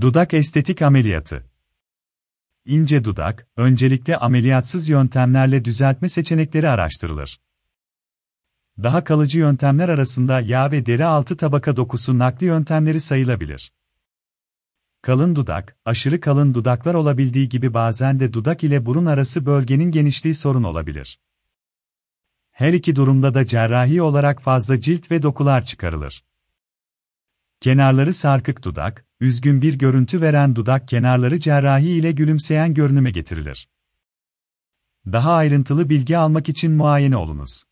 Dudak estetik ameliyatı. İnce dudak, öncelikle ameliyatsız yöntemlerle düzeltme seçenekleri araştırılır. Daha kalıcı yöntemler arasında yağ ve deri altı tabaka dokusu nakli yöntemleri sayılabilir. Kalın dudak, aşırı kalın dudaklar olabildiği gibi bazen de dudak ile burun arası bölgenin genişliği sorun olabilir. Her iki durumda da cerrahi olarak fazla cilt ve dokular çıkarılır. Kenarları sarkık dudak, üzgün bir görüntü veren dudak kenarları cerrahi ile gülümseyen görünüme getirilir. Daha ayrıntılı bilgi almak için muayene olunuz.